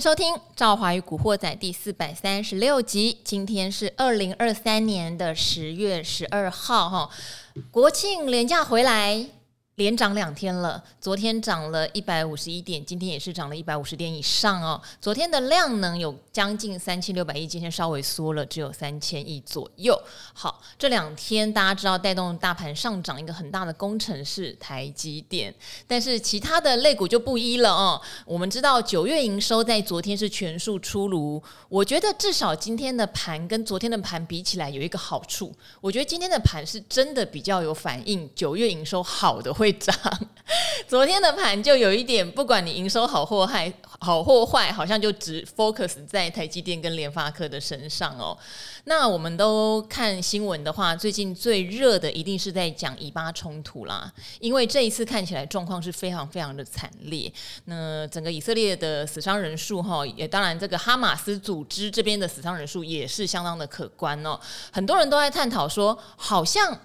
收听《赵华与古惑仔》第四百三十六集。今天是二零二三年的十月十二号，哈，国庆连假回来。连涨两天了，昨天涨了一百五十一点，今天也是涨了一百五十点以上哦。昨天的量能有将近三千六百亿，今天稍微缩了，只有三千亿左右。好，这两天大家知道带动大盘上涨一个很大的功臣是台积电，但是其他的类股就不一了哦。我们知道九月营收在昨天是全数出炉，我觉得至少今天的盘跟昨天的盘比起来有一个好处，我觉得今天的盘是真的比较有反应，九月营收好的会。涨，昨天的盘就有一点，不管你营收好或坏，好或坏，好像就只 focus 在台积电跟联发科的身上哦。那我们都看新闻的话，最近最热的一定是在讲以巴冲突啦，因为这一次看起来状况是非常非常的惨烈。那整个以色列的死伤人数哈，也当然这个哈马斯组织这边的死伤人数也是相当的可观哦。很多人都在探讨说，好像。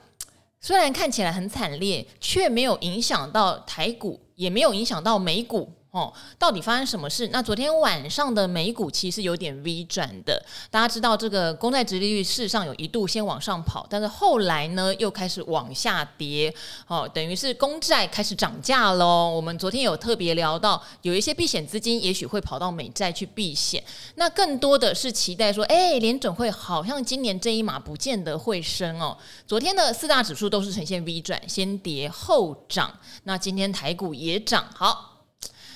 虽然看起来很惨烈，却没有影响到台股，也没有影响到美股。哦，到底发生什么事？那昨天晚上的美股其实有点 V 转的，大家知道这个公债殖利率事实上有一度先往上跑，但是后来呢又开始往下跌，哦，等于是公债开始涨价喽。我们昨天有特别聊到，有一些避险资金也许会跑到美债去避险，那更多的是期待说，哎，联准会好像今年这一码不见得会升哦。昨天的四大指数都是呈现 V 转，先跌后涨，那今天台股也涨，好。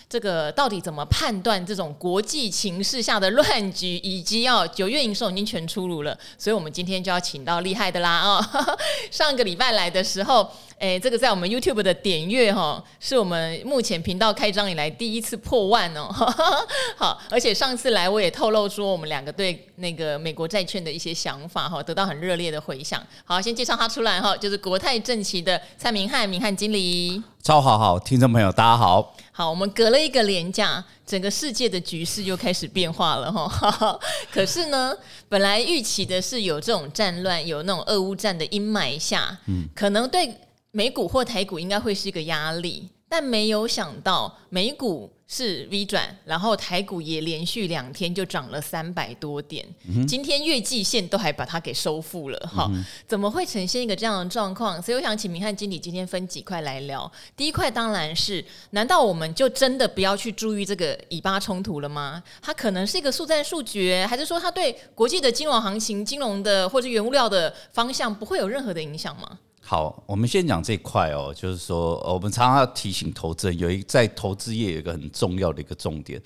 这个到底怎么判断这种国际情势下的乱局，以及要九月营收已经全出炉了，所以我们今天就要请到厉害的啦啊、哦！上个礼拜来的时候。哎，这个在我们 YouTube 的点阅哈，是我们目前频道开张以来第一次破万哦。好，而且上次来我也透露说，我们两个对那个美国债券的一些想法哈，得到很热烈的回响。好，先介绍他出来哈，就是国泰证期的蔡明汉，明汉经理。超好好，听众朋友大家好。好，我们隔了一个年假，整个世界的局势又开始变化了哈。可是呢，本来预期的是有这种战乱，有那种俄乌战的阴霾下，嗯，可能对。美股或台股应该会是一个压力，但没有想到美股是 V 转，然后台股也连续两天就涨了三百多点，嗯、今天月季线都还把它给收复了哈、嗯，怎么会呈现一个这样的状况？所以我想请明翰经理今天分几块来聊。第一块当然是，难道我们就真的不要去注意这个以巴冲突了吗？它可能是一个速战速决，还是说它对国际的金融行情、金融的或者原物料的方向不会有任何的影响吗？好，我们先讲这块哦，就是说，我们常常要提醒投资人，有一在投资业有一个很重要的一个重点，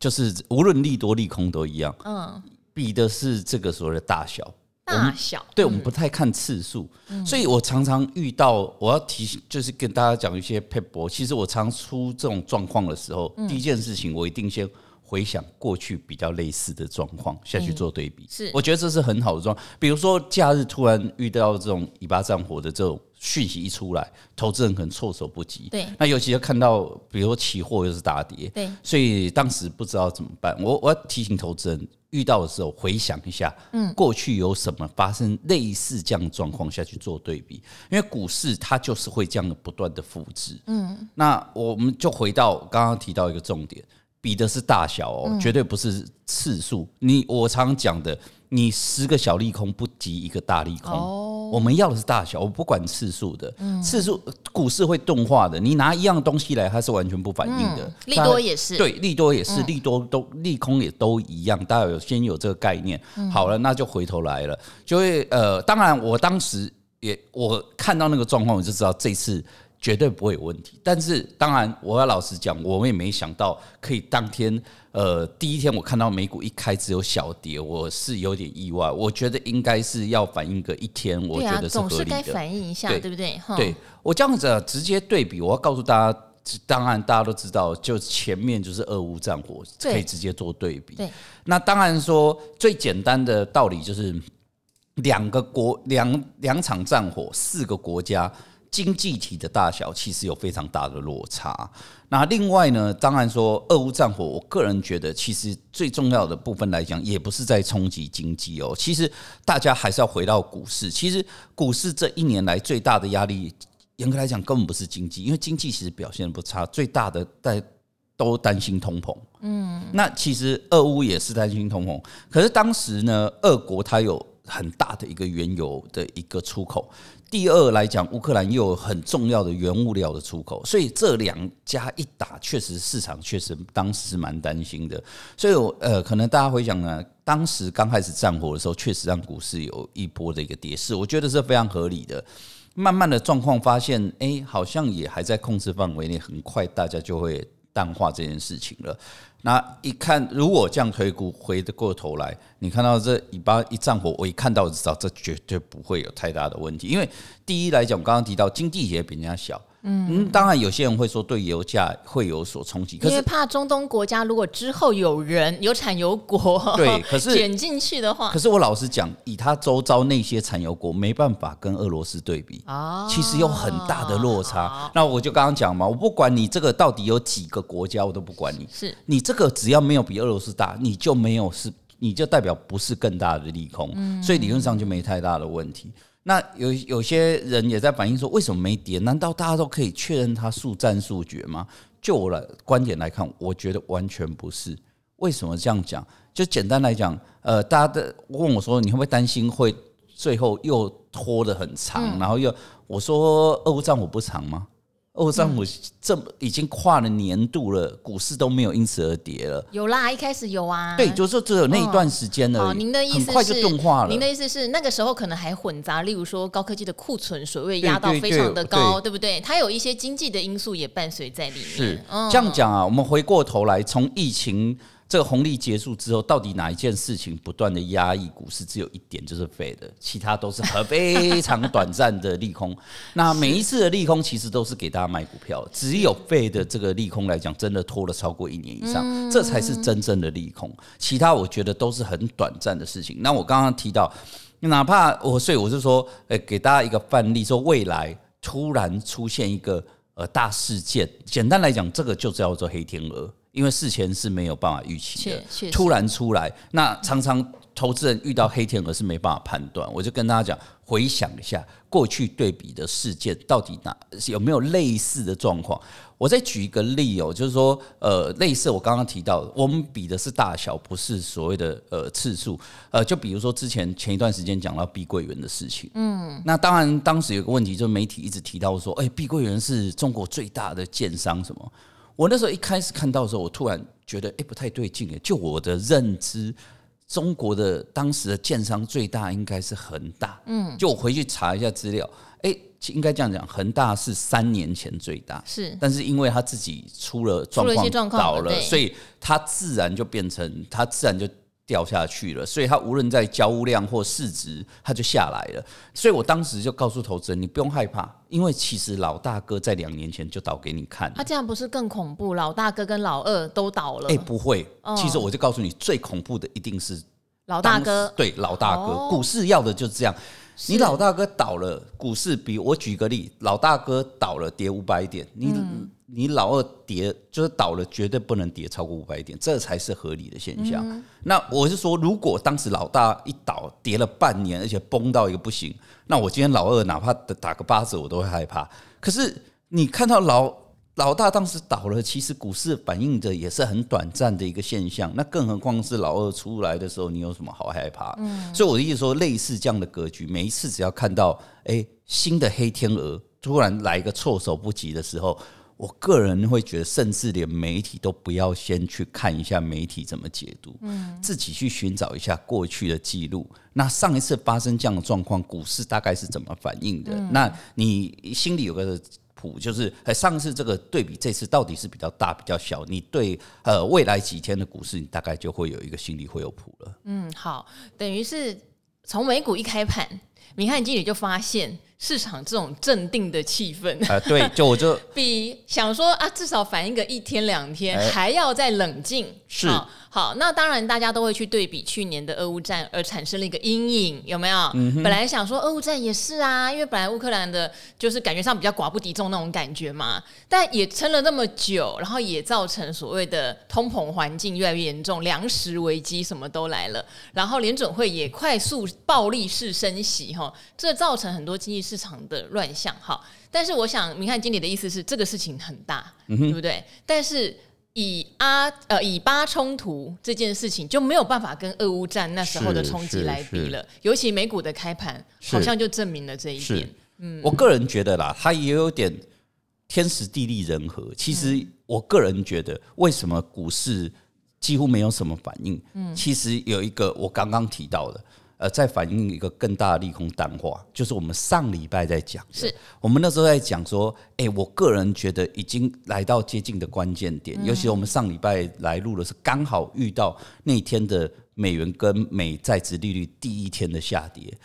就是无论利多利空都一样，嗯，比的是这个所谓的大小，大小，对，我们不太看次数，所以我常常遇到，我要提醒，就是跟大家讲一些撇步，其实我常出这种状况的时候，第一件事情我一定先。回想过去比较类似的状况下去做对比，嗯，是我觉得这是很好的状况。比如说假日突然遇到这种以巴战火的这种讯息一出来，投资人可能措手不及。对，那尤其要看到，比如说期货又是大跌，对，所以当时不知道怎么办。我我要提醒投资人，遇到的时候回想一下，嗯，过去有什么发生类似这样的状况下去做对比，因为股市它就是会这样的不断的复制。嗯，那我们就回到刚刚提到一个重点。比的是大小哦，绝对不是次数。你我常讲的，你十个小利空不及一个大利空。我们要的是大小，我不管次数的。嗯次数股市会钝化的，你拿一样东西来，它是完全不反应的。利多也是，对，利多也是，利多都利空也都一样。大家有先有这个概念。好了，那就回头来了，就会呃，当然我当时也我看到那个状况，我就知道这次。绝对不会有问题，但是当然，我要老实讲，我们也没想到可以当天，呃，第一天我看到美股一开只有小跌，我是有点意外。我觉得应该是要反应个一天，我觉得是合理的。总是该反应一下，对不对？对，我这样子直接对比，我要告诉大家，当然大家都知道，就前面就是俄乌战火，可以直接做对比。对，那当然说最简单的道理就是两个国两两场战火，四个国家。经济体的大小其实有非常大的落差。那另外呢，当然说俄乌战火，我个人觉得其实最重要的部分来讲，也不是在冲击经济哦。其实大家还是要回到股市。其实股市这一年来最大的压力，严格来讲根本不是经济，因为经济其实表现不差。最大的在都担心通膨。嗯，那其实俄乌也是担心通膨，可是当时呢，俄国它有很大的一个原油的一个出口。第二来讲，乌克兰又有很重要的原物料的出口，所以这两家一打，确实市场确实当时是蛮担心的。所以，我呃，可能大家会想呢，当时刚开始战火的时候，确实让股市有一波的一个跌势，我觉得是非常合理的。慢慢的状况发现，哎，好像也还在控制范围内，很快大家就会淡化这件事情了。那一看，如果这样推估，回得过头来，你看到这尾巴一战火，我一看到就知道，这绝对不会有太大的问题。因为第一来讲，我刚刚提到经济也比人家小。嗯，当然有些人会说对油价会有所冲击，因为怕中东国家如果之后有人 有产油国对，可是卷进去的话，可是我老实讲，以他周遭那些产油国没办法跟俄罗斯对比啊，其实有很大的落差。那我就刚刚讲嘛，我不管你这个到底有几个国家，我都不管你，是。你这个只要没有比俄罗斯大，你就没有是，你就代表不是更大的利空，所以理论上就没太大的问题。那有有些人也在反映说，为什么没跌？难道大家都可以确认它速战速决吗？就我的观点来看，我觉得完全不是。为什么这样讲？就简单来讲，呃，大家的问我说，你会不会担心会最后又拖得很长？嗯、然后又我说，俄乌战火不长吗？哦，这样我这已经跨了年度了，股市都没有因此而跌了。有啦，一开始有啊。对，就是说只有那一段时间而已。哦，您的意思是，很快就钝化了。您的意思是那个时候可能还混杂，例如说高科技的库存水位压到非常的高，对不对？它有一些经济的因素也伴随在里面。是这样讲啊，我们回过头来从疫情。这个红利结束之后，到底哪一件事情不断的压抑股市？只有一点就是废的，其他都是很 非常短暂的利空。那每一次的利空其实都是给大家买股票，只有废的这个利空来讲，真的拖了超过一年以上，这才是真正的利空。其他我觉得都是很短暂的事情。那我刚刚提到，哪怕我所以我是说，呃，给大家一个范例，说未来突然出现一个呃大事件，简单来讲，这个就叫做黑天鹅。因为事前是没有办法预期的，突然出来，那常常投资人遇到黑天鹅是没办法判断。我就跟大家讲，回想一下过去对比的事件，到底哪有没有类似的状况？我再举一个例哦，就是说，呃，类似我刚刚提到的，我们比的是大小，不是所谓的呃次数。呃，就比如说之前前一段时间讲到碧桂园的事情，嗯，那当然当时有个问题，就是媒体一直提到说，哎，碧桂园是中国最大的建商，什么？我那时候一开始看到的时候，我突然觉得，哎，不太对劲诶。就我的认知，中国的当时的建商最大应该是恒大。嗯，就我回去查一下资料，哎，应该这样讲，恒大是三年前最大，是，但是因为他自己出了状况倒了，所以他自然就变成，他自然就。掉下去了，所以它无论在交屋量或市值，它就下来了。所以我当时就告诉投资人，你不用害怕，因为其实老大哥在两年前就倒给你看。他这样不是更恐怖？老大哥跟老二都倒了。哎，不会，其实我就告诉你，最恐怖的一定是老大哥。对，老大哥，股市要的就是这样。你老大哥倒了，股市比我举个例，老大哥倒了跌五百点，你。你老二跌就是倒了，绝对不能跌超过五百点，这才是合理的现象。嗯、那我是说，如果当时老大一倒跌了半年，而且崩到一个不行，那我今天老二哪怕打个八折，我都会害怕。可是你看到老老大当时倒了，其实股市反映的也是很短暂的一个现象。那更何况是老二出来的时候，你有什么好害怕？嗯、所以我的意思说，类似这样的格局，每一次只要看到哎新的黑天鹅突然来一个措手不及的时候。我个人会觉得，甚至连媒体都不要先去看一下媒体怎么解读，嗯，自己去寻找一下过去的记录。那上一次发生这样的状况，股市大概是怎么反应的？嗯、那你心里有个谱，就是上次这个对比这次到底是比较大比较小？你对呃未来几天的股市，你大概就会有一个心理会有谱了。嗯，好，等于是从美股一开盘，明翰经理就发现。市场这种镇定的气氛啊，对，就我就 比想说啊，至少反应个一天两天，还要再冷静。是好，那当然大家都会去对比去年的俄乌战，而产生了一个阴影，有没有？本来想说俄乌战也是啊，因为本来乌克兰的就是感觉上比较寡不敌众那种感觉嘛，但也撑了那么久，然后也造成所谓的通膨环境越来越严重，粮食危机什么都来了，然后联准会也快速暴力式升息，哈，这造成很多经济。市场的乱象，哈，但是我想，明翰经理的意思是，这个事情很大，嗯、对不对？但是以阿呃以巴冲突这件事情就没有办法跟俄乌战那时候的冲击来比了，尤其美股的开盘好像就证明了这一点。嗯，我个人觉得啦，它也有点天时地利人和。其实我个人觉得，为什么股市几乎没有什么反应？嗯，其实有一个我刚刚提到的。呃，在反映一个更大的利空淡化，就是我们上礼拜在讲，是我们那时候在讲说，哎、欸，我个人觉得已经来到接近的关键点，尤其我们上礼拜来录的是刚好遇到那天的美元跟美债值利率第一天的下跌。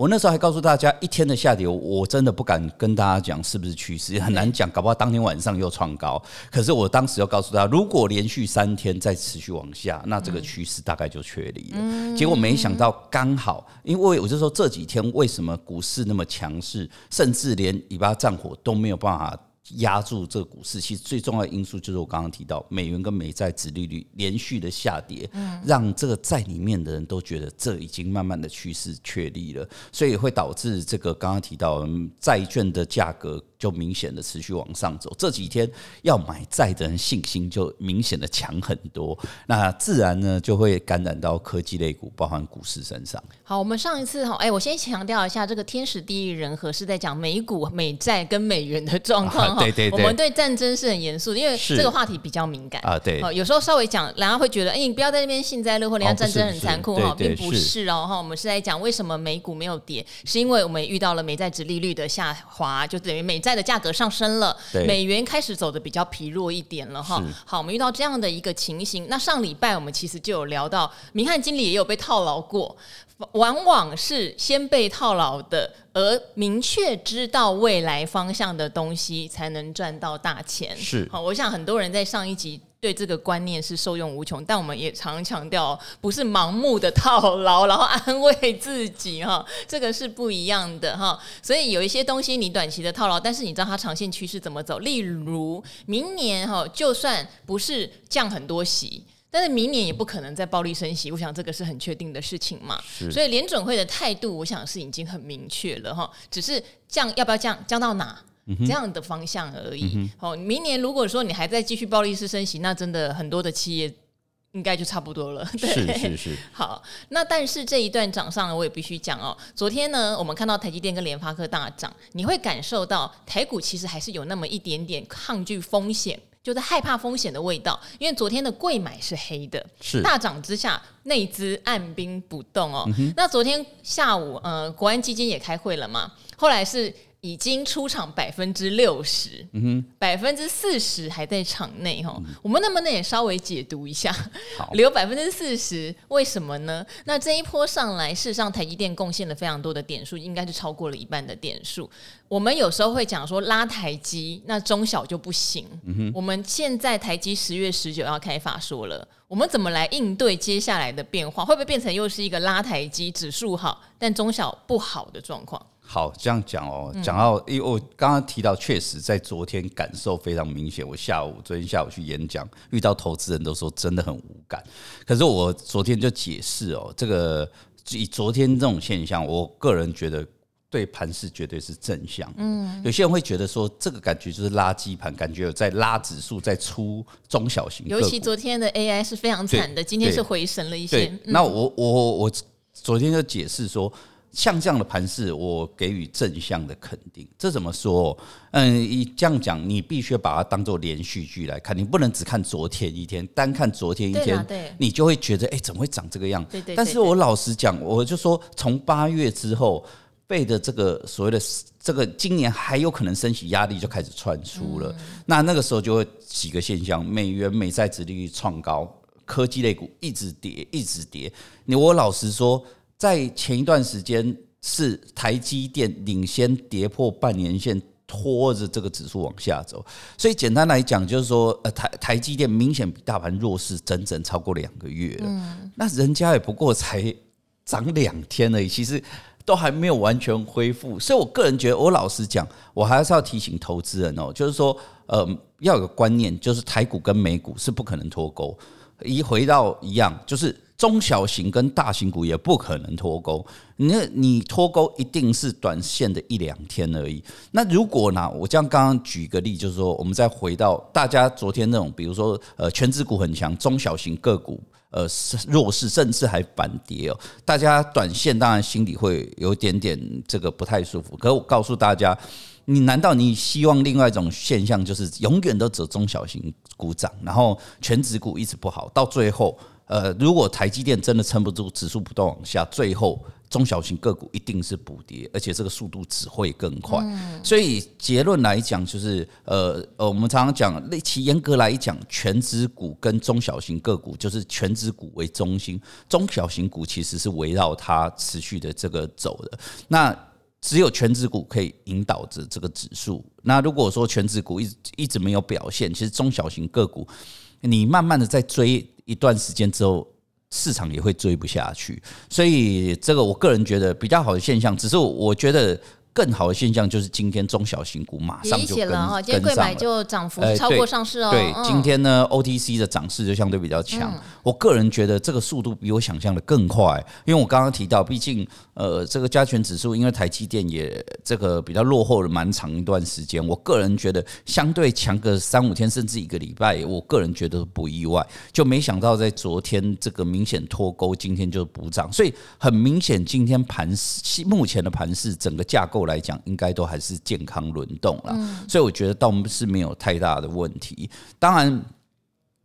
我那时候还告诉大家，一天的下跌，我真的不敢跟大家讲是不是趋势，很难讲，搞不好当天晚上又创高。可是我当时要告诉大家，如果连续三天再持续往下，那这个趋势大概就确立了。结果没想到刚好，因为我就说这几天为什么股市那么强势，甚至连尾巴战火都没有办法。压住这个股市，其实最重要的因素就是我刚刚提到，美元跟美债殖利率连续的下跌，让这个在里面的人都觉得这已经慢慢的趋势确立了，所以会导致这个刚刚提到债券的价格。就明显的持续往上走，这几天要买债的人信心就明显的强很多，那自然呢就会感染到科技类股，包含股市身上。好，我们上一次哈，哎，我先强调一下，这个天时地利人和是在讲美股、美债跟美元的状况哈、啊。对对对，我们对战争是很严肃的，因为这个话题比较敏感啊。对，有时候稍微讲，人家会觉得，哎，你不要在那边幸灾乐祸，人家战争很残酷哈，并不是哦哈。我们是在讲为什么美股没有跌，是因为我们遇到了美债值利率的下滑，就等于美债。的价格上升了，美元开始走的比较疲弱一点了哈。好，我们遇到这样的一个情形，那上礼拜我们其实就有聊到，明翰经理也有被套牢过，往往是先被套牢的，而明确知道未来方向的东西，才能赚到大钱。是，好，我想很多人在上一集。对这个观念是受用无穷，但我们也常强调，不是盲目的套牢，然后安慰自己哈，这个是不一样的哈。所以有一些东西你短期的套牢，但是你知道它长线趋势怎么走。例如明年哈，就算不是降很多息，但是明年也不可能再暴力升息，我想这个是很确定的事情嘛。所以联准会的态度，我想是已经很明确了哈，只是降要不要降，降到哪？这样的方向而已。哦，明年如果说你还在继续暴力式升息，那真的很多的企业应该就差不多了。对，是是是。好，那但是这一段涨上呢，我也必须讲哦。昨天呢，我们看到台积电跟联发科大涨，你会感受到台股其实还是有那么一点点抗拒风险，就是害怕风险的味道。因为昨天的贵买是黑的，是大涨之下内资按兵不动哦。那昨天下午，呃，国安基金也开会了嘛，后来是。已经出场百分之六十，百分之四十还在场内哈。我们能不能也稍微解读一下？好，留百分之四十，为什么呢？那这一波上来，事实上台积电贡献了非常多的点数，应该是超过了一半的点数。我们有时候会讲说拉台积，那中小就不行。我们现在台积十月十九要开法说了，我们怎么来应对接下来的变化？会不会变成又是一个拉台积指数好，但中小不好的状况？好，这样讲哦，讲到，因为我刚刚提到，确实在昨天感受非常明显。我下午昨天下午去演讲，遇到投资人都说真的很无感。可是我昨天就解释哦，这个以昨天这种现象，我个人觉得对盘势绝对是正向。嗯，有些人会觉得说，这个感觉就是垃圾盘，感觉有在拉指数，在出中小型。尤其昨天的 AI 是非常惨的，今天是回神了一些。那我我我昨天就解释说。像这样的盘势，我给予正向的肯定。这怎么说？嗯，你这样讲，你必须把它当做连续剧来看，你不能只看昨天一天，单看昨天一天，你就会觉得，哎，怎么会长这个样？对对。但是我老实讲，我就说，从八月之后，背的这个所谓的这个今年还有可能升息压力就开始窜出了。那那个时候就会几个现象：美元、美债殖利率创高，科技类股一直跌，一直跌。你我老实说。在前一段时间，是台积电领先跌破半年线，拖着这个指数往下走。所以简单来讲，就是说，呃，台台积电明显比大盘弱势整整超过两个月了。嗯，那人家也不过才涨两天而已，其实都还没有完全恢复。所以我个人觉得，我老实讲，我还是要提醒投资人哦，就是说，呃，要有个观念，就是台股跟美股是不可能脱钩。一回到一样，就是。中小型跟大型股也不可能脱钩。你你脱钩一定是短线的一两天而已。那如果呢？我将刚刚举个例，就是说，我们再回到大家昨天那种，比如说呃，全指股很强，中小型个股呃弱势，甚至还反跌哦。大家短线当然心里会有点点这个不太舒服。可我告诉大家。你难道你希望另外一种现象就是永远都走中小型股涨，然后全指股一直不好，到最后，呃，如果台积电真的撑不住，指数不断往下，最后中小型个股一定是补跌，而且这个速度只会更快。所以结论来讲，就是呃呃，我们常常讲，其严格来讲，全指股跟中小型个股就是全指股为中心，中小型股其实是围绕它持续的这个走的。那只有全指股可以引导着这个指数。那如果说全指股一直一直没有表现，其实中小型个股，你慢慢的在追一段时间之后，市场也会追不下去。所以这个我个人觉得比较好的现象，只是我觉得。更好的现象就是今天中小型股马上就跟了哈，今天贵买就涨幅超过上市哦。对，今天呢 OTC 的涨势就相对比较强。我个人觉得这个速度比我想象的更快，因为我刚刚提到，毕竟呃这个加权指数，因为台积电也这个比较落后了蛮长一段时间。我个人觉得相对强个三五天甚至一个礼拜，我个人觉得不意外。就没想到在昨天这个明显脱钩，今天就补涨，所以很明显今天盘市目前的盘势整个架构来讲，应该都还是健康轮动了，所以我觉得倒是没有太大的问题。当然，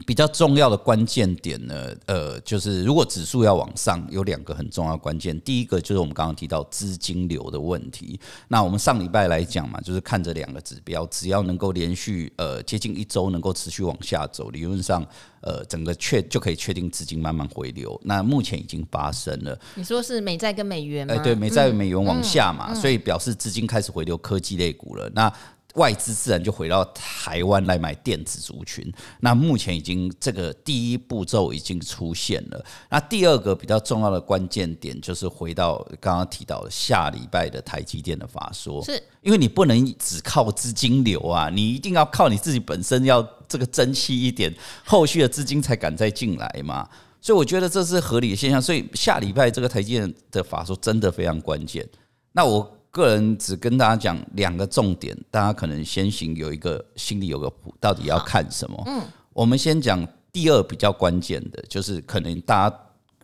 比较重要的关键点呢，呃，就是如果指数要往上，有两个很重要关键。第一个就是我们刚刚提到资金流的问题。那我们上礼拜来讲嘛，就是看着两个指标，只要能够连续呃接近一周能够持续往下走，理论上呃整个确就可以确定资金慢慢回流。那目前已经发生了。你说是美债跟美元吗？哎，对，美债美元往下嘛，所以表示资金开始回流科技类股了。那外资自然就回到台湾来买电子族群，那目前已经这个第一步骤已经出现了。那第二个比较重要的关键点就是回到刚刚提到的下礼拜的台积电的法说，是因为你不能只靠资金流啊，你一定要靠你自己本身要这个争气一点，后续的资金才敢再进来嘛。所以我觉得这是合理的现象。所以下礼拜这个台积电的法说真的非常关键。那我。个人只跟大家讲两个重点，大家可能先行有一个心里有个谱，到底要看什么？嗯，我们先讲第二比较关键的，就是可能大家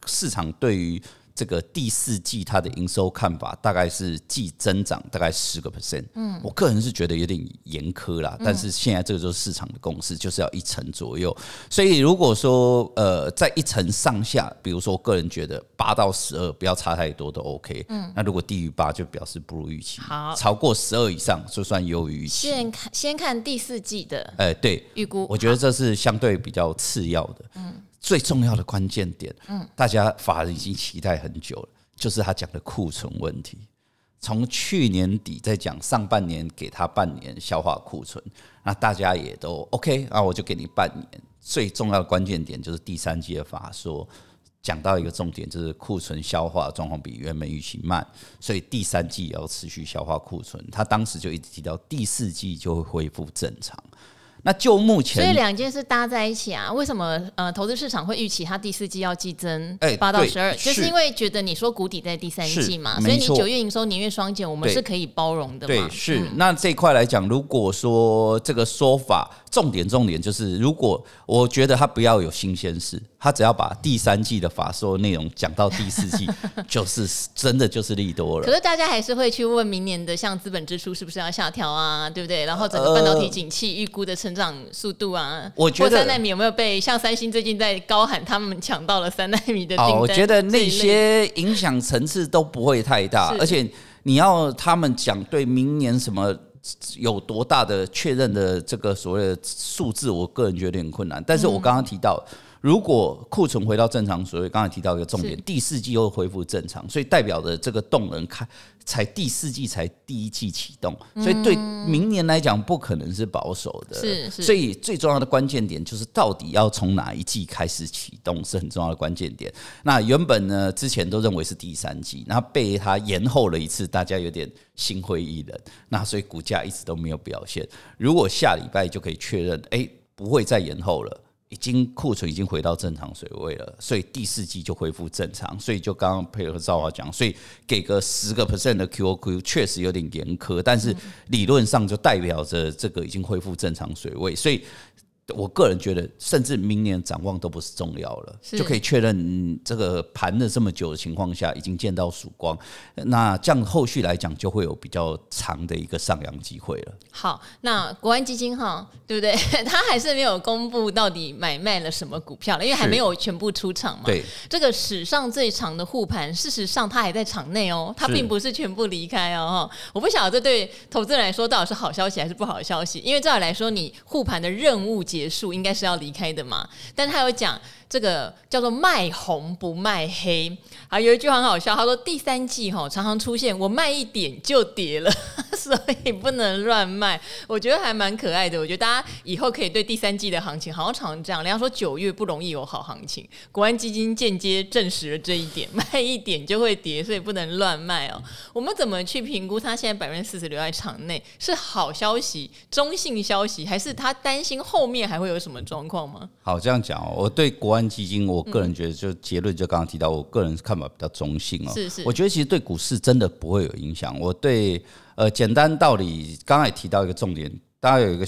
市场对于。这个第四季它的营收看法大概是季增长大概十个 percent，嗯，我个人是觉得有点严苛啦，但是现在这个就是市场的共识，就是要一成左右。所以如果说呃在一成上下，比如说我个人觉得八到十二不要差太多都 OK，嗯，那如果低于八就表示不如预期，好，超过十二以上就算优于预期。先看先看第四季的，哎，对，预估，我觉得这是相对比较次要的，嗯。最重要的关键点，嗯，大家法人已经期待很久了，就是他讲的库存问题。从去年底在讲上半年给他半年消化库存，那大家也都 OK 啊，我就给你半年。最重要的关键点就是第三季的法说讲到一个重点，就是库存消化状况比原本预期慢，所以第三季也要持续消化库存。他当时就一直提到第四季就会恢复正常。那就目前，所以两件事搭在一起啊？为什么呃，投资市场会预期它第四季要激增八到十二？就是因为觉得你说谷底在第三季嘛，所以你九月营收年月双减，我们是可以包容的嘛。对，是。那这一块来讲，如果说这个说法，重点重点就是，如果我觉得他不要有新鲜事。他只要把第三季的法说内容讲到第四季，就是真的就是利多了。可是大家还是会去问明年的像资本支出是不是要下调啊，对不对？然后整个半导体景气预估的成长速度啊，我觉得三奈米有没有被像三星最近在高喊他们抢到了三奈米的订单？我觉得那些影响层次都不会太大，而且你要他们讲对明年什么有多大的确认的这个所谓的数字，我个人觉得有点困难。但是我刚刚提到。如果库存回到正常，所以刚才提到一个重点，第四季又恢复正常，所以代表着这个动能开才第四季才第一季启动，所以对明年来讲不可能是保守的。是，所以最重要的关键点就是到底要从哪一季开始启动是很重要的关键点。那原本呢，之前都认为是第三季，然后被它延后了一次，大家有点心灰意冷，那所以股价一直都没有表现。如果下礼拜就可以确认，哎，不会再延后了。已经库存已经回到正常水位了，所以第四季就恢复正常，所以就刚刚配合赵华讲，所以给个十个 percent 的 QOQ 确实有点严苛，但是理论上就代表着这个已经恢复正常水位，所以。我个人觉得，甚至明年展望都不是重要了，就可以确认这个盘了这么久的情况下，已经见到曙光。那这样后续来讲，就会有比较长的一个上扬机会了。好，那国安基金哈，对不对？他还是没有公布到底买卖了什么股票了，因为还没有全部出场嘛。对，这个史上最长的护盘，事实上他还在场内哦，他并不是全部离开哦。我不晓得这对投资人来说到底是好消息还是不好的消息，因为照理来说，你护盘的任务结束应该是要离开的嘛，但他有讲这个叫做卖红不卖黑，啊，有一句很好笑，他说第三季哈常常出现我卖一点就跌了，所以不能乱卖。我觉得还蛮可爱的，我觉得大家以后可以对第三季的行情好像常这样。人家说九月不容易有好行情，国安基金间接证实了这一点，卖一点就会跌，所以不能乱卖哦。我们怎么去评估他现在百分之四十留在场内是好消息、中性消息，还是他担心后面？还会有什么状况吗？好，这样讲哦，我对国安基金，我个人觉得就结论就刚刚提到，我个人看法比较中性哦。是是，我觉得其实对股市真的不会有影响。我对呃，简单道理，刚才也提到一个重点，大家有一个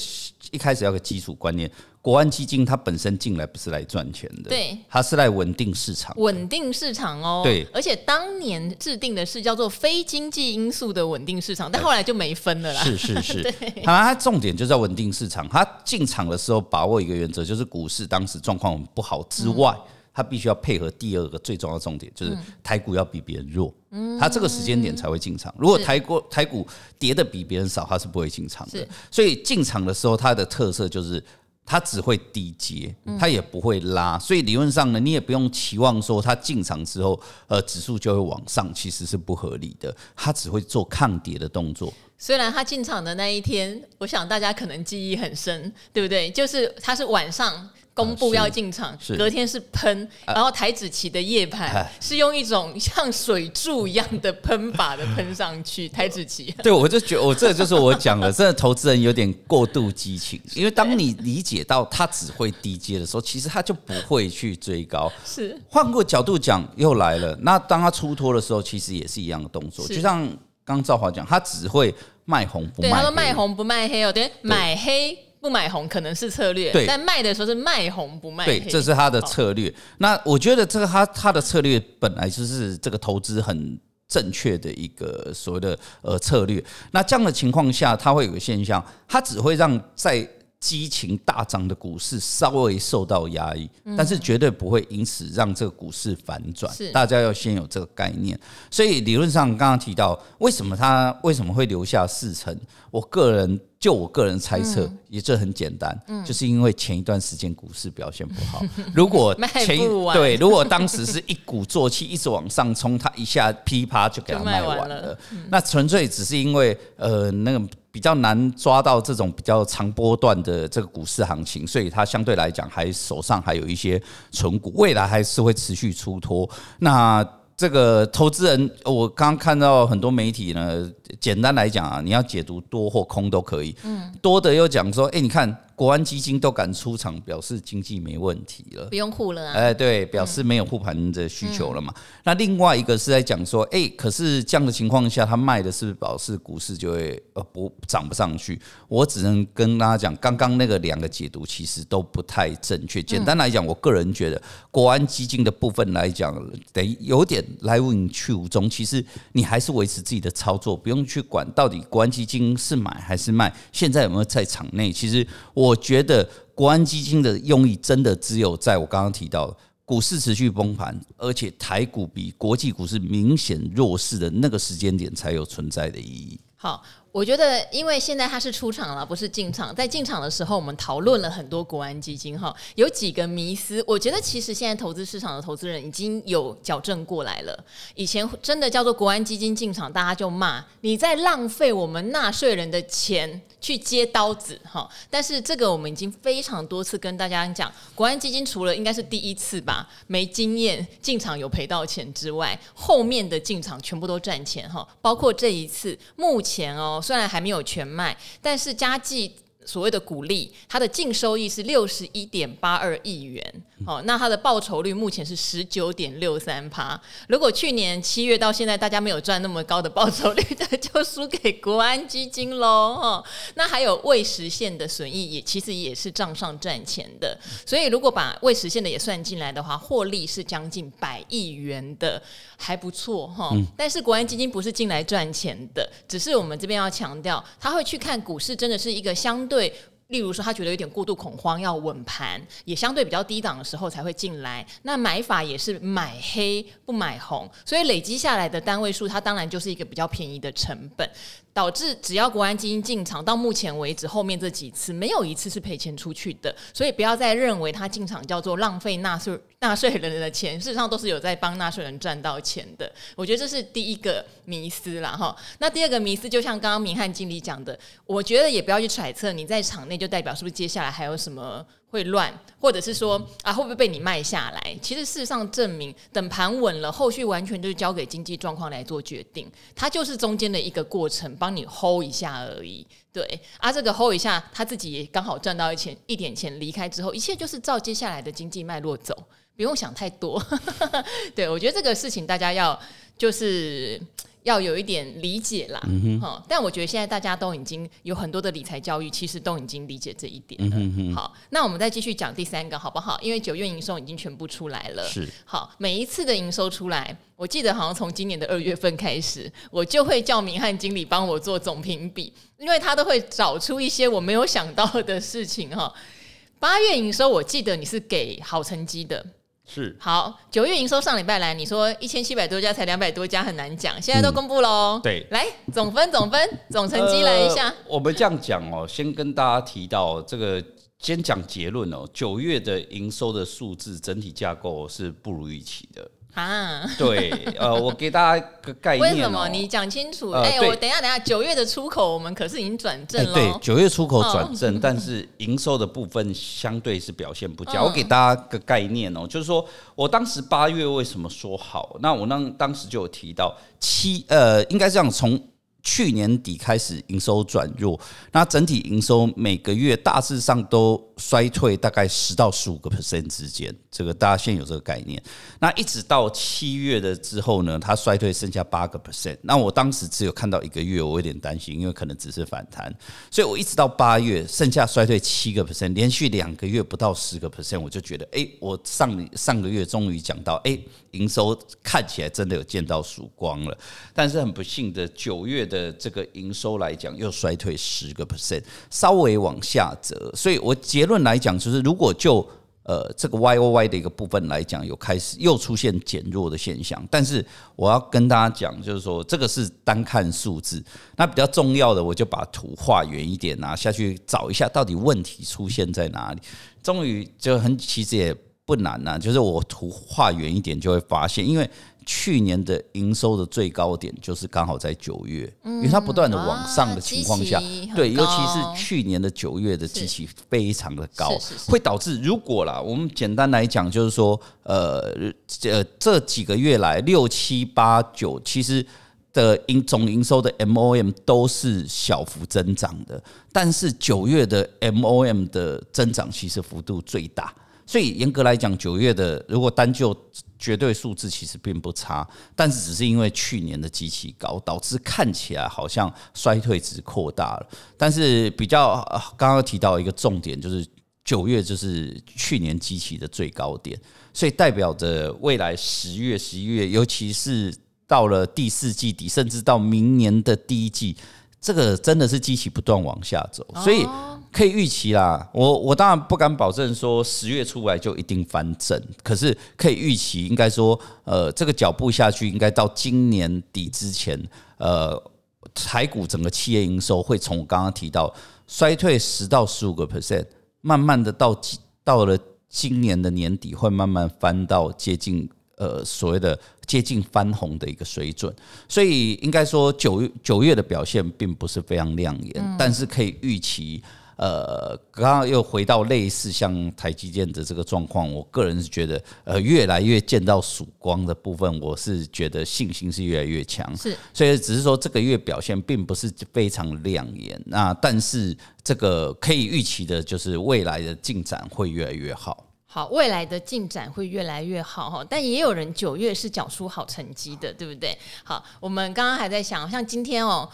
一开始要有个基础观念。国安基金它本身进来不是来赚钱的，对，它是来稳定市场，稳定市场哦，对，而且当年制定的是叫做非经济因素的稳定市场，但后来就没分了啦。是是是，对，它重点就是要稳定市场。它进场的时候把握一个原则，就是股市当时状况不好之外，它必须要配合第二个最重要的重点，就是台股要比别人弱，嗯，它这个时间点才会进场。如果台股台股跌的比别人少，它是不会进场的。所以进场的时候，它的特色就是。它只会低接，它也不会拉，所以理论上呢，你也不用期望说它进场之后，呃，指数就会往上，其实是不合理的。它只会做抗跌的动作。虽然它进场的那一天，我想大家可能记忆很深，对不对？就是它是晚上。公布要进场，隔天是喷，然后台指期的夜盘是用一种像水柱一样的喷法的喷上去。台指期，对，我就觉得我这个就是我讲的，真的投资人有点过度激情，因为当你理解到他只会低阶的时候，其实他就不会去追高。是，换个角度讲，又来了。那当他出脱的时候，其实也是一样的动作，就像刚刚赵华讲，他只会卖红不卖黑。对，他说卖红不卖黑哦，对，买黑。不买红可能是策略，但卖的时候是卖红不卖黑，对，这是他的策略。那我觉得这个他他的策略本来就是这个投资很正确的一个所谓的呃策略。那这样的情况下，它会有个现象，它只会让在激情大涨的股市稍微受到压抑，但是绝对不会因此让这个股市反转。大家要先有这个概念。所以理论上刚刚提到，为什么它为什么会留下四成？我个人。就我个人猜测，也这很简单，就是因为前一段时间股市表现不好。如果 前对，如果当时是一鼓作气一直往上冲，它一下噼啪就给它卖完了，那纯粹只是因为呃那个比较难抓到这种比较长波段的这个股市行情，所以它相对来讲还手上还有一些存股，未来还是会持续出脱。那这个投资人，我刚刚看到很多媒体呢，简单来讲啊，你要解读多或空都可以。嗯，多的又讲说，哎，你看。国安基金都敢出场，表示经济没问题了，不用护了啊！哎，对，表示没有护盘的需求了嘛。那另外一个是在讲说，哎，可是这样的情况下，他卖的是不是表示股市就会呃不涨不上去？我只能跟大家讲，刚刚那个两个解读其实都不太正确。简单来讲，我个人觉得国安基金的部分来讲，等于有点来无影去无踪。其实你还是维持自己的操作，不用去管到底国安基金是买还是卖，现在有没有在场内？其实我。我觉得国安基金的用意真的只有在我刚刚提到股市持续崩盘，而且台股比国际股市明显弱势的那个时间点才有存在的意义。好。我觉得，因为现在他是出场了，不是进场。在进场的时候，我们讨论了很多国安基金哈，有几个迷思。我觉得其实现在投资市场的投资人已经有矫正过来了。以前真的叫做国安基金进场，大家就骂你在浪费我们纳税人的钱去接刀子哈。但是这个我们已经非常多次跟大家讲，国安基金除了应该是第一次吧，没经验进场有赔到钱之外，后面的进场全部都赚钱哈。包括这一次，目前哦。虽然还没有全卖，但是嘉计所谓的股利，它的净收益是六十一点八二亿元，好，那它的报酬率目前是十九点六三趴。如果去年七月到现在大家没有赚那么高的报酬率，那就输给国安基金喽，哈。那还有未实现的损益也其实也是账上赚钱的，所以如果把未实现的也算进来的话，获利是将近百亿元的，还不错哈。但是国安基金不是进来赚钱的，只是我们这边要强调，他会去看股市，真的是一个相对。例如说他觉得有点过度恐慌，要稳盘，也相对比较低档的时候才会进来。那买法也是买黑不买红，所以累积下来的单位数，它当然就是一个比较便宜的成本。导致只要国安基金进场，到目前为止后面这几次没有一次是赔钱出去的，所以不要再认为他进场叫做浪费纳税纳税人的钱，事实上都是有在帮纳税人赚到钱的。我觉得这是第一个迷思啦哈。那第二个迷思，就像刚刚明翰经理讲的，我觉得也不要去揣测你在场内就代表是不是接下来还有什么。会乱，或者是说啊，会不会被你卖下来？其实事实上证明，等盘稳了，后续完全就是交给经济状况来做决定。它就是中间的一个过程，帮你 hold 一下而已。对，啊，这个 hold 一下，他自己刚好赚到一钱一点钱，离开之后，一切就是照接下来的经济脉络走，不用想太多。对，我觉得这个事情大家要就是。要有一点理解啦，嗯哼，但我觉得现在大家都已经有很多的理财教育，其实都已经理解这一点了。嗯哼，好，那我们再继续讲第三个，好不好？因为九月营收已经全部出来了。是，好，每一次的营收出来，我记得好像从今年的二月份开始，我就会叫明翰经理帮我做总评比，因为他都会找出一些我没有想到的事情哈。八月营收，我记得你是给好成绩的。是好，九月营收上礼拜来，你说一千七百多家才两百多家很难讲，现在都公布喽、嗯。对，来总分总分总成绩来一下、呃。我们这样讲哦，先跟大家提到这个，先讲结论哦。九月的营收的数字整体架构是不如预期的。啊，对，呃，我给大家一个概念、喔。为什么？你讲清楚。哎、呃欸，我等一下，等一下，九月的出口我们可是已经转正了、欸。对，九月出口转正，哦、但是营收的部分相对是表现不佳。嗯、我给大家个概念哦、喔，就是说我当时八月为什么说好？那我当当时就有提到七，呃，应该这样从。去年底开始营收转弱，那整体营收每个月大致上都衰退大概十到十五个 percent 之间，这个大家先有这个概念。那一直到七月的之后呢，它衰退剩下八个 percent。那我当时只有看到一个月，我有点担心，因为可能只是反弹，所以我一直到八月剩下衰退七个 percent，连续两个月不到十个 percent，我就觉得，哎，我上上个月终于讲到，哎，营收看起来真的有见到曙光了。但是很不幸的，九月的这个营收来讲，又衰退十个 percent，稍微往下折。所以我结论来讲，就是如果就呃这个 Y O Y 的一个部分来讲，有开始又出现减弱的现象。但是我要跟大家讲，就是说这个是单看数字，那比较重要的，我就把图画远一点，拿下去找一下到底问题出现在哪里。终于就很其实也不难呐，就是我图画远一点就会发现，因为。去年的营收的最高点就是刚好在九月，因为它不断的往上的情况下，对，尤其是去年的九月的基期非常的高，会导致如果啦，我们简单来讲就是说，呃，呃，这几个月来六七八九其实的营总营收的 MOM 都是小幅增长的，但是九月的 MOM 的增长其实幅度最大。所以严格来讲，九月的如果单就绝对数字其实并不差，但是只是因为去年的机器高，导致看起来好像衰退值扩大了。但是比较刚刚提到一个重点，就是九月就是去年机器的最高点，所以代表着未来十月、十一月，尤其是到了第四季底，甚至到明年的第一季，这个真的是机器不断往下走，所以。可以预期啦，我我当然不敢保证说十月出来就一定翻正，可是可以预期，应该说，呃，这个脚步下去，应该到今年底之前，呃，台股整个企业营收会从我刚刚提到衰退十到十五个 percent，慢慢的到到了今年的年底，会慢慢翻到接近。呃，所谓的接近翻红的一个水准，所以应该说九月九月的表现并不是非常亮眼，嗯、但是可以预期，呃，刚刚又回到类似像台积电的这个状况，我个人是觉得，呃，越来越见到曙光的部分，我是觉得信心是越来越强。是，所以只是说这个月表现并不是非常亮眼，那但是这个可以预期的就是未来的进展会越来越好。好，未来的进展会越来越好哈，但也有人九月是缴出好成绩的，对不对？好，我们刚刚还在想，像今天哦。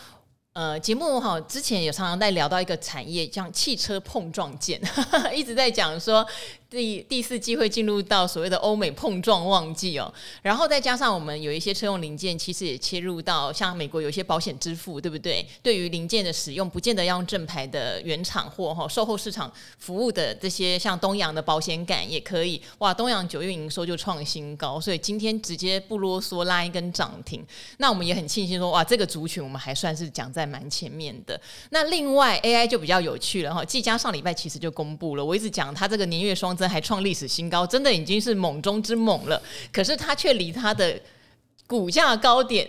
呃，节目哈之前有常常在聊到一个产业，像汽车碰撞件，一直在讲说。第第四季会进入到所谓的欧美碰撞旺季哦，然后再加上我们有一些车用零件，其实也切入到像美国有一些保险支付，对不对？对于零件的使用，不见得要用正牌的原厂货哈，售后市场服务的这些像东洋的保险杆也可以。哇，东洋九月营收就创新高，所以今天直接不啰嗦拉一根涨停。那我们也很庆幸说，哇，这个族群我们还算是讲在蛮前面的。那另外 AI 就比较有趣了哈，技嘉上礼拜其实就公布了，我一直讲它这个年月双。还创历史新高，真的已经是猛中之猛了。可是它却离它的股价高点。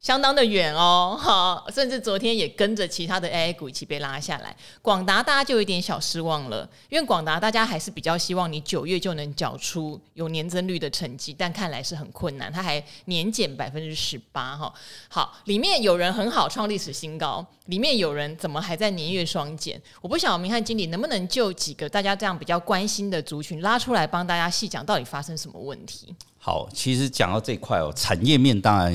相当的远哦，好，甚至昨天也跟着其他的 AI 股一起被拉下来。广达大家就有点小失望了，因为广达大家还是比较希望你九月就能缴出有年增率的成绩，但看来是很困难，它还年减百分之十八哈。好，里面有人很好创历史新高，里面有人怎么还在年月双减？我不晓得明翰经理能不能就几个大家这样比较关心的族群拉出来，帮大家细讲到底发生什么问题。好，其实讲到这块哦，产业面当然，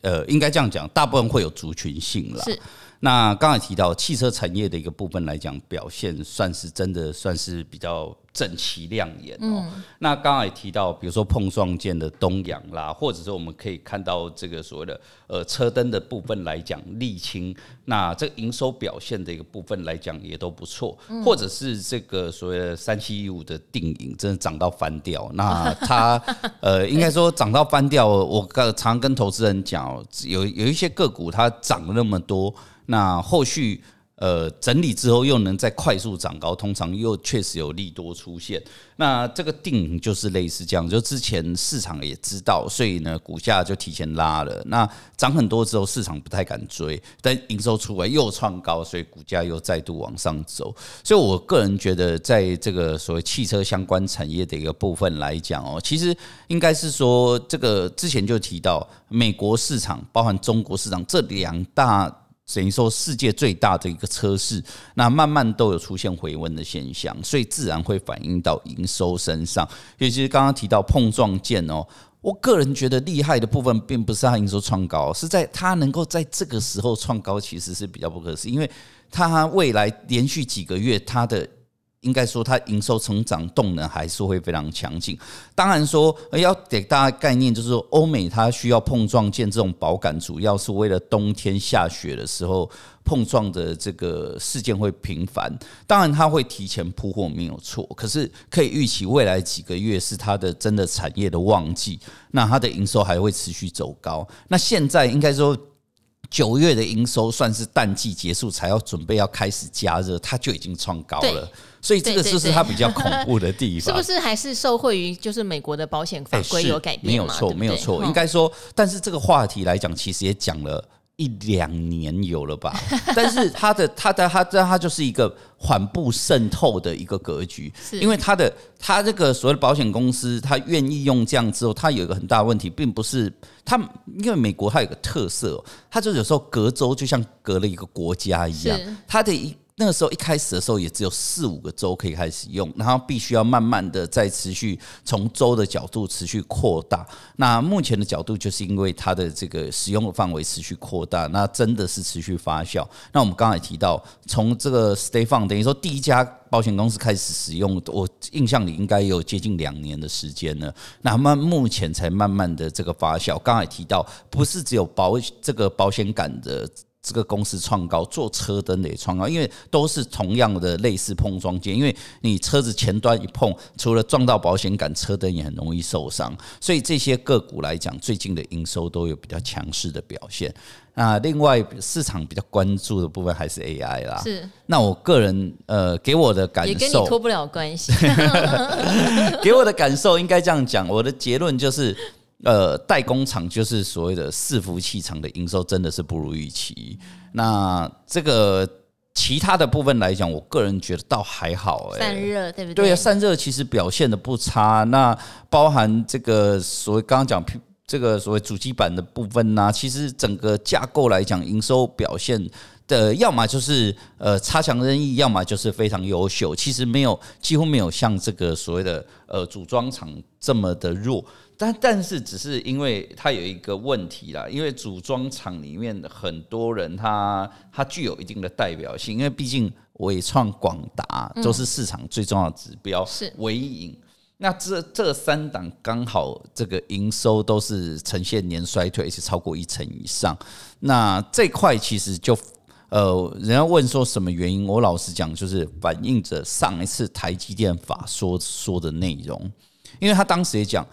呃，应该这样讲，大部分会有族群性啦。是。那刚才提到汽车产业的一个部分来讲，表现算是真的算是比较整齐亮眼哦。那刚才也提到，比如说碰撞件的东阳啦，或者说我们可以看到这个所谓的呃车灯的部分来讲，沥青，那这个营收表现的一个部分来讲也都不错，或者是这个所谓的三七一五的定影，真的涨到翻掉。那它 呃应该说涨到翻掉，我刚常跟投资人讲，有有一些个股它涨了那么多。那后续呃整理之后又能再快速涨高，通常又确实有利多出现。那这个定就是类似这样，就之前市场也知道，所以呢股价就提前拉了。那涨很多之后，市场不太敢追，但营收出来又创高，所以股价又再度往上走。所以我个人觉得，在这个所谓汽车相关产业的一个部分来讲哦，其实应该是说，这个之前就提到美国市场，包含中国市场这两大。等于说世界最大的一个车市，那慢慢都有出现回温的现象，所以自然会反映到营收身上。尤其是刚刚提到碰撞件哦，我个人觉得厉害的部分，并不是它营收创高，是在它能够在这个时候创高，其实是比较不可思议，因为它未来连续几个月它的。应该说，它营收成长动能还是会非常强劲。当然说，要给大家概念，就是说，欧美它需要碰撞件这种保感，主要是为了冬天下雪的时候碰撞的这个事件会频繁。当然，它会提前铺货没有错，可是可以预期未来几个月是它的真的产业的旺季，那它的营收还会持续走高。那现在应该说。九月的营收算是淡季结束，才要准备要开始加热，它就已经创高了，所以这个就是它比较恐怖的地方。是不是还是受惠于就是美国的保险法规有改变？没有错，没有错，应该说，但是这个话题来讲，其实也讲了。一两年有了吧，但是它的它的它这它就是一个缓步渗透的一个格局，因为它的它这个所谓的保险公司，它愿意用这样之后，它有一个很大的问题，并不是它，因为美国它有个特色，它就有时候隔州就像隔了一个国家一样，它的一。那个时候一开始的时候也只有四五个州可以开始用，然后必须要慢慢的再持续从州的角度持续扩大。那目前的角度就是因为它的这个使用的范围持续扩大，那真的是持续发酵。那我们刚才提到，从这个 State Farm 等于说第一家保险公司开始使用，我印象里应该有接近两年的时间了。那么目前才慢慢的这个发酵。刚才提到，不是只有保这个保险杆的。这个公司创高，做车灯的也创高，因为都是同样的类似碰撞件，因为你车子前端一碰，除了撞到保险杆，车灯也很容易受伤，所以这些个股来讲，最近的营收都有比较强势的表现。那另外市场比较关注的部分还是 AI 啦。是。那我个人呃给我的感受也跟你脱不了关系。给我的感受应该这样讲，我的结论就是。呃，代工厂就是所谓的伺服器厂的营收真的是不如预期。那这个其他的部分来讲，我个人觉得倒还好，哎，散热对不对？对啊，散热其实表现的不差。那包含这个所谓刚刚讲这个所谓主机板的部分呢，其实整个架构来讲，营收表现的要么就是呃差强人意，要么就是非常优秀。其实没有几乎没有像这个所谓的呃组装厂这么的弱。但但是只是因为它有一个问题啦，因为组装厂里面的很多人他他具有一定的代表性，因为毕竟伟创、广达都是市场最重要的指标，是纬颖。那这这三档刚好这个营收都是呈现年衰退，而且超过一成以上。那这块其实就呃，人家问说什么原因，我老实讲，就是反映着上一次台积电法说说的内容，因为他当时也讲。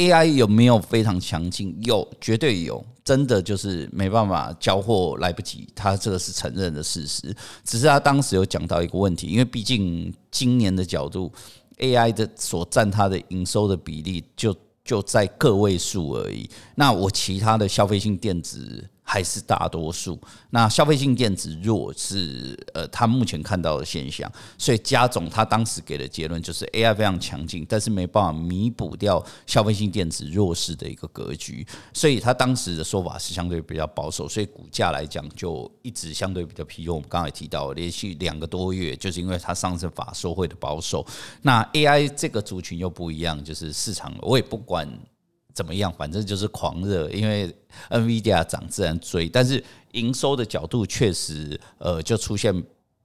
AI 有没有非常强劲？有，绝对有，真的就是没办法交货来不及，他这个是承认的事实。只是他当时有讲到一个问题，因为毕竟今年的角度，AI 的所占它的营收的比例就就在个位数而已。那我其他的消费性电子。还是大多数，那消费性电子弱是呃，他目前看到的现象，所以加总他当时给的结论就是 AI 非常强劲，但是没办法弥补掉消费性电子弱势的一个格局，所以他当时的说法是相对比较保守，所以股价来讲就一直相对比较疲弱。我们刚才提到连续两个多月，就是因为他上次法收会的保守，那 AI 这个族群又不一样，就是市场我也不管。怎么样？反正就是狂热，因为 NVIDIA 涨自然追，但是营收的角度确实，呃，就出现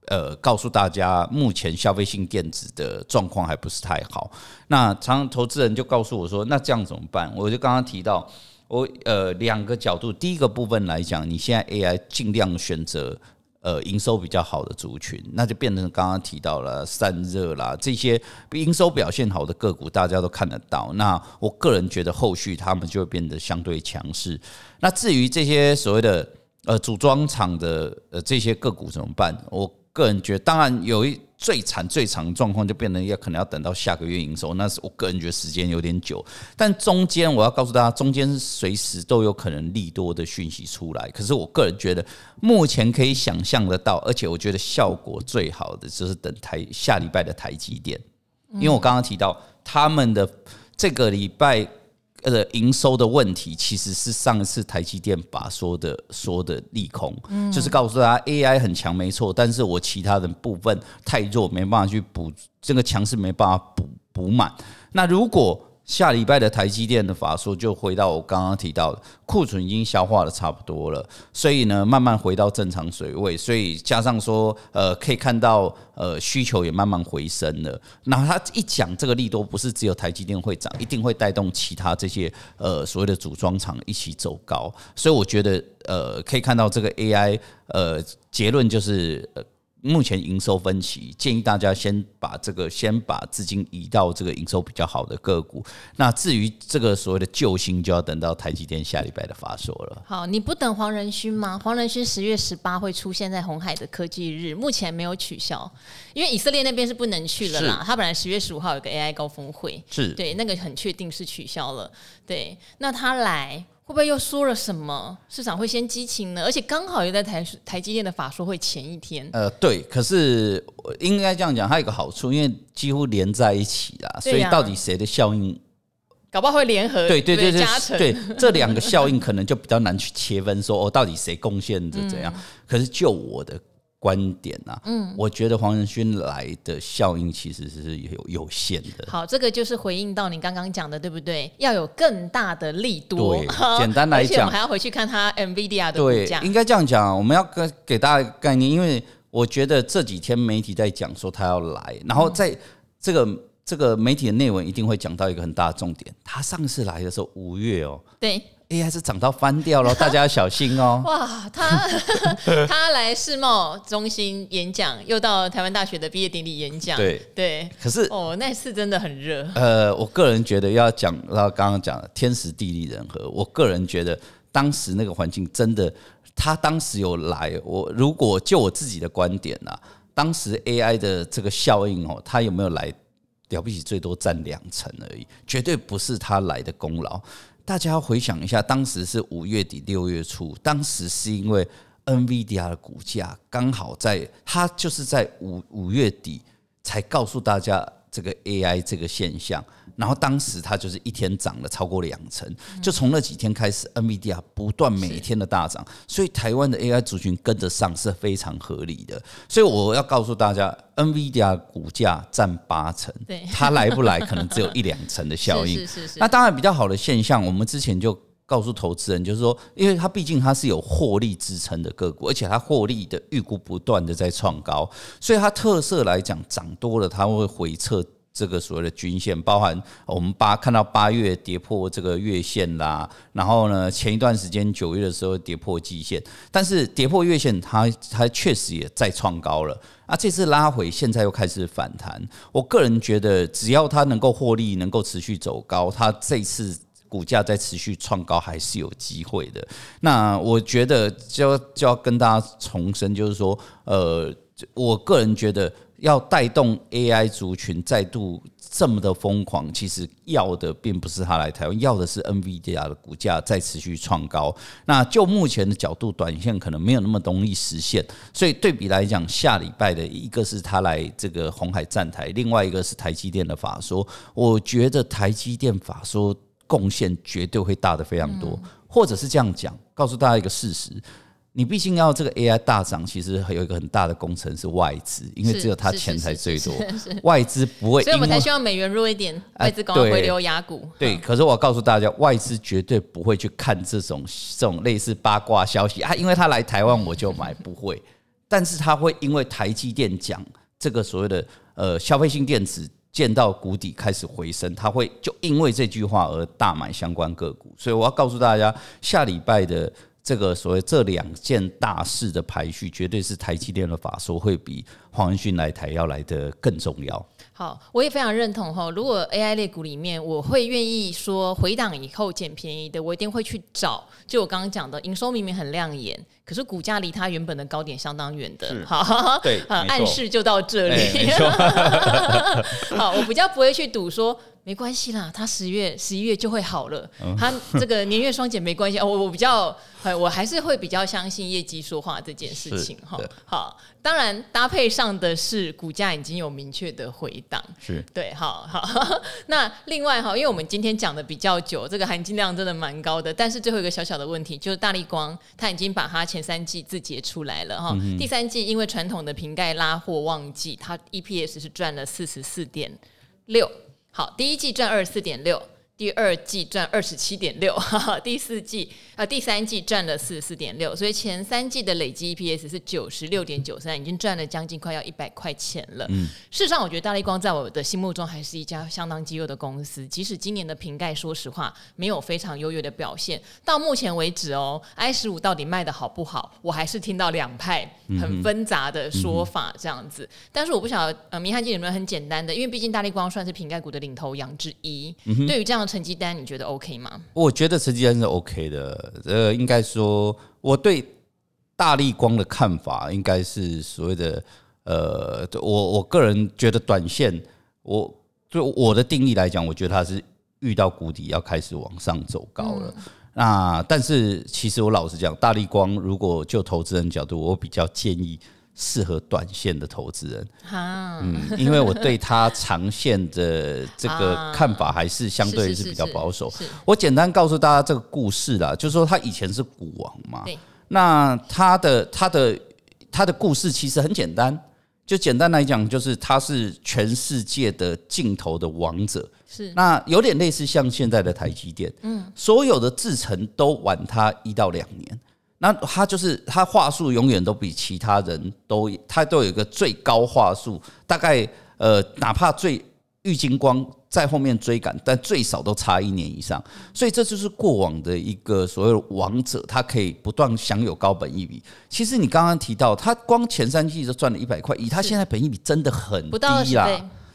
呃，告诉大家目前消费性电子的状况还不是太好。那常投资人就告诉我说：“那这样怎么办？”我就刚刚提到，我呃两个角度，第一个部分来讲，你现在 AI 尽量选择。呃，营收比较好的族群，那就变成刚刚提到了散热啦，这些营收表现好的个股，大家都看得到。那我个人觉得后续他们就会变得相对强势。那至于这些所谓的呃组装厂的呃这些个股怎么办？我个人觉得，当然有一。最惨最长状况就变成要可能要等到下个月营收，那是我个人觉得时间有点久。但中间我要告诉大家，中间随时都有可能利多的讯息出来。可是我个人觉得，目前可以想象得到，而且我觉得效果最好的就是等台下礼拜的台积电，因为我刚刚提到他们的这个礼拜。呃，营收的问题其实是上一次台积电把说的说的利空，就是告诉大家 AI 很强没错，但是我其他的部分太弱，没办法去补这个强势，没办法补补满。那如果下礼拜的台积电的法术就回到我刚刚提到的库存已经消化的差不多了，所以呢慢慢回到正常水位，所以加上说呃可以看到呃需求也慢慢回升了。那他一讲这个利多不是只有台积电会涨，一定会带动其他这些呃所谓的组装厂一起走高，所以我觉得呃可以看到这个 AI 呃结论就是。目前营收分歧，建议大家先把这个先把资金移到这个营收比较好的个股。那至于这个所谓的救星，就要等到台积电下礼拜的发售了。好，你不等黄仁勋吗？黄仁勋十月十八会出现在红海的科技日，目前没有取消，因为以色列那边是不能去了啦。他本来十月十五号有个 AI 高峰会，是对那个很确定是取消了。对，那他来。会不会又说了什么？市场会先激情呢？而且刚好又在台台积电的法说会前一天。呃，对，可是应该这样讲，它有个好处，因为几乎连在一起啦，啊、所以到底谁的效应，搞不好会联合对对对对加成。对这两个效应可能就比较难去切分，说哦，到底谁贡献的怎样？嗯、可是就我的。观点啊，嗯，我觉得黄仁勋来的效应其实是有有限的。好，这个就是回应到你刚刚讲的，对不对？要有更大的力度。对，简单来讲，我们还要回去看他 NVIDIA 的股价。对，应该这样讲，我们要给给大家概念，因为我觉得这几天媒体在讲说他要来，然后在这个这个媒体的内文一定会讲到一个很大的重点，他上次来的时候五月哦，对。AI 是涨到翻掉了，大家要小心哦。哇，他 他来世贸中心演讲，又到台湾大学的毕业典礼演讲。对对，可是哦，那次真的很热。呃，我个人觉得要讲到刚刚讲的天时地利人和，我个人觉得当时那个环境真的，他当时有来，我如果就我自己的观点呐、啊，当时 AI 的这个效应哦，他有没有来？了不起，最多占两成而已，绝对不是他来的功劳。大家回想一下，当时是五月底六月初，当时是因为 NVIDIA 的股价刚好在它就是在五五月底才告诉大家这个 AI 这个现象。然后当时它就是一天涨了超过两成，就从那几天开始，NVIDIA 不断每一天的大涨，所以台湾的 AI 族群跟着上是非常合理的。所以我要告诉大家，NVIDIA 股价占八成，它来不来可能只有一两成的效应。那当然比较好的现象，我们之前就告诉投资人，就是说，因为它毕竟它是有获利支撑的个股，而且它获利的预估不断的在创高，所以它特色来讲涨多了，它会回撤。这个所谓的均线，包含我们八看到八月跌破这个月线啦，然后呢，前一段时间九月的时候跌破季线，但是跌破月线它，它它确实也再创高了。啊，这次拉回，现在又开始反弹。我个人觉得，只要它能够获利，能够持续走高，它这次股价再持续创高还是有机会的。那我觉得就就要跟大家重申，就是说，呃，我个人觉得。要带动 AI 族群再度这么的疯狂，其实要的并不是他来台湾，要的是 NVIDIA 的股价再持续创高。那就目前的角度，短线可能没有那么容易实现。所以对比来讲，下礼拜的一个是他来这个红海站台，另外一个是台积电的法说。我觉得台积电法说贡献绝对会大的非常多，或者是这样讲，告诉大家一个事实。你毕竟要这个 AI 大涨，其实还有一个很大的工程是外资，因为只有他钱才最多，外资不会，所以我们才希望美元弱一点，外资赶快回流雅股。对，可是我告诉大家，外资绝对不会去看这种这种类似八卦消息啊，因为他来台湾我就买，不会，但是他会因为台积电讲这个所谓的呃消费性电子见到谷底开始回升，他会就因为这句话而大买相关个股，所以我要告诉大家，下礼拜的。这个所谓这两件大事的排序，绝对是台积电的法说会比黄仁勋来台要来的更重要。好，我也非常认同哈。如果 AI 类股里面，我会愿意说回档以后捡便宜的，我一定会去找。就我刚刚讲的，营收明明很亮眼，可是股价离它原本的高点相当远的。好，对，暗示就到这里。好，我比较不会去赌说。没关系啦，他十月、十一月就会好了。他这个年月双减没关系。我我比较，我还是会比较相信业绩说话这件事情哈。好，当然搭配上的是股价已经有明确的回档。是对，好好。那另外哈，因为我们今天讲的比较久，这个含金量真的蛮高的。但是最后一个小小的问题就是，大力光它已经把它前三季自结出来了哈。第三季因为传统的瓶盖拉货旺季，它 EPS 是赚了四十四点六。好，第一季赚二十四点六。第二季赚二十七点六，第四季啊第三季赚了四十四点六，所以前三季的累计 EPS 是九十六点九三，已经赚了将近快要一百块钱了。嗯，事实上，我觉得大力光在我的心目中还是一家相当绩优的公司，即使今年的瓶盖说实话没有非常优越的表现，到目前为止哦，I 十五到底卖的好不好，我还是听到两派很纷杂的说法这样子。嗯、但是我不晓得呃，明翰记有没有很简单的，因为毕竟大力光算是瓶盖股的领头羊之一，嗯、对于这样。成绩单你觉得 OK 吗？我觉得成绩单是 OK 的。呃，应该说我对大立光的看法应该是所谓的呃，我我个人觉得短线，我就我的定义来讲，我觉得它是遇到谷底要开始往上走高了。嗯、那但是其实我老实讲，大立光如果就投资人角度，我比较建议。适合短线的投资人，嗯，因为我对他长线的这个 看法还是相对是比较保守。我简单告诉大家这个故事啦，就是说他以前是股王嘛，那他的他的他的故事其实很简单，就简单来讲，就是他是全世界的镜头的王者，是。那有点类似像现在的台积电，嗯，所有的制程都晚他一到两年。那他就是他话术永远都比其他人都，他都有一个最高话术，大概呃，哪怕最郁金光在后面追赶，但最少都差一年以上。所以这就是过往的一个所谓王者，他可以不断享有高本一比。其实你刚刚提到，他光前三季就赚了一百块，以他现在本益比真的很低啦，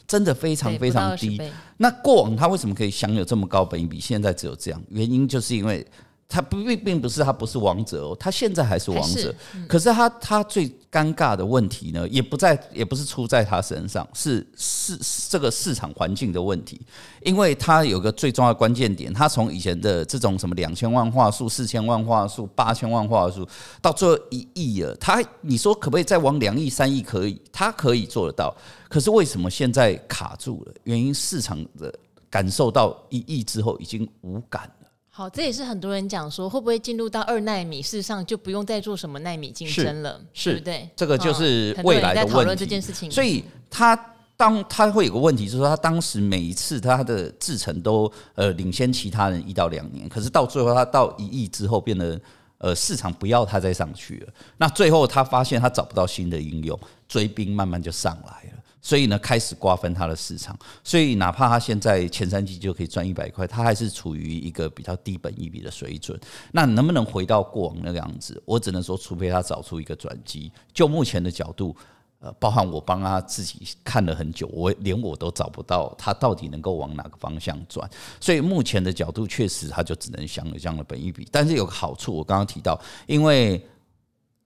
真的非常非常低。那过往他为什么可以享有这么高本一比？现在只有这样，原因就是因为。他不并并不是他不是王者哦，他现在还是王者。是嗯、可是他他最尴尬的问题呢，也不在也不是出在他身上，是市这个市场环境的问题。因为他有个最重要的关键点，他从以前的这种什么两千万话术、四千万话术、八千万话术，到最后一亿了。他你说可不可以再往两亿、三亿？可以，他可以做得到。可是为什么现在卡住了？原因市场的感受到一亿之后已经无感了。好，这也是很多人讲说，会不会进入到二纳米，事实上就不用再做什么纳米竞争了，是，对不对？这个就是未来的问题。讨论这件事情，所以他当他会有个问题，就是说他当时每一次他的制程都呃领先其他人一到两年，可是到最后他到一亿之后，变得呃市场不要他再上去了，那最后他发现他找不到新的应用，追兵慢慢就上来了。所以呢，开始瓜分它的市场。所以哪怕它现在前三季就可以赚一百块，它还是处于一个比较低本一比的水准。那能不能回到过往那个样子？我只能说，除非它找出一个转机。就目前的角度，呃，包含我帮他自己看了很久，我连我都找不到它到底能够往哪个方向转。所以目前的角度，确实它就只能享有这样的本一笔。但是有个好处，我刚刚提到，因为。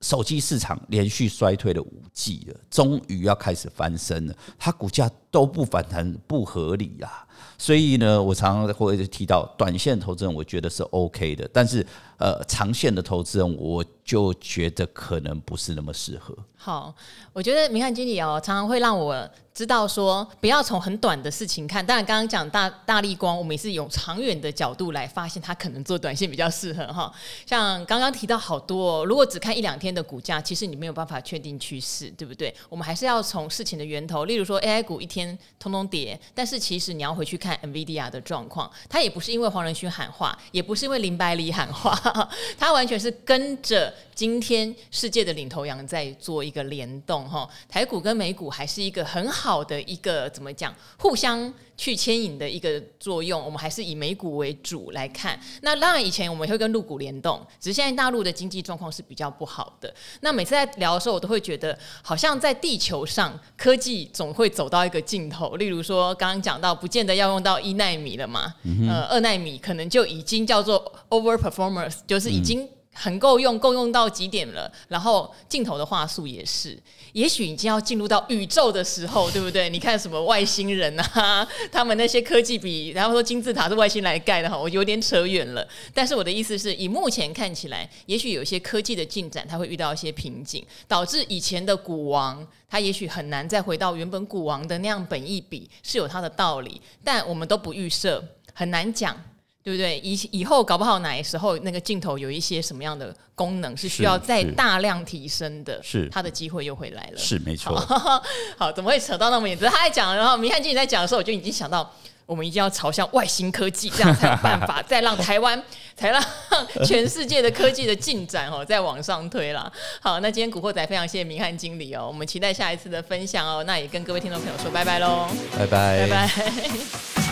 手机市场连续衰退了五季了，终于要开始翻身了。它股价都不反弹，不合理呀！所以呢，我常常会提到，短线投资人我觉得是 OK 的，但是呃，长线的投资人我就觉得可能不是那么适合。好，我觉得明翰经理哦，常常会让我。知道说不要从很短的事情看，当然刚刚讲大大力光，我们也是用长远的角度来发现它可能做短线比较适合哈。像刚刚提到好多，哦，如果只看一两天的股价，其实你没有办法确定趋势，对不对？我们还是要从事情的源头，例如说 AI 股一天通通跌，但是其实你要回去去看 NVIDIA 的状况，他也不是因为黄仁勋喊话，也不是因为林百里喊话，他完全是跟着今天世界的领头羊在做一个联动哈。台股跟美股还是一个很好。的一个怎么讲，互相去牵引的一个作用，我们还是以美股为主来看。那当然，以前我们会跟陆股联动，只是现在大陆的经济状况是比较不好的。那每次在聊的时候，我都会觉得，好像在地球上，科技总会走到一个尽头。例如说，刚刚讲到，不见得要用到一奈米了嘛，嗯、呃，二奈米可能就已经叫做 over performance，就是已经。很够用，够用到极点了。然后镜头的话术也是，也许已经要进入到宇宙的时候，对不对？你看什么外星人啊，他们那些科技比，然后说金字塔是外星来盖的哈，我有点扯远了。但是我的意思是，以目前看起来，也许有一些科技的进展，它会遇到一些瓶颈，导致以前的股王，它也许很难再回到原本股王的那样本意比，是有它的道理。但我们都不预设，很难讲。对不对？以以后搞不好哪时候那个镜头有一些什么样的功能是需要再大量提升的，是它的机会又回来了。是没错。好，好，怎么会扯到那么远？只是他在讲，然后明翰经理在讲的时候，我就已经想到，我们一定要朝向外星科技，这样才有办法再让台湾，才让全世界的科技的进展哦再往上推了。好，那今天古惑仔非常谢谢明翰经理哦，我们期待下一次的分享哦。那也跟各位听众朋友说拜拜喽，拜拜，拜拜。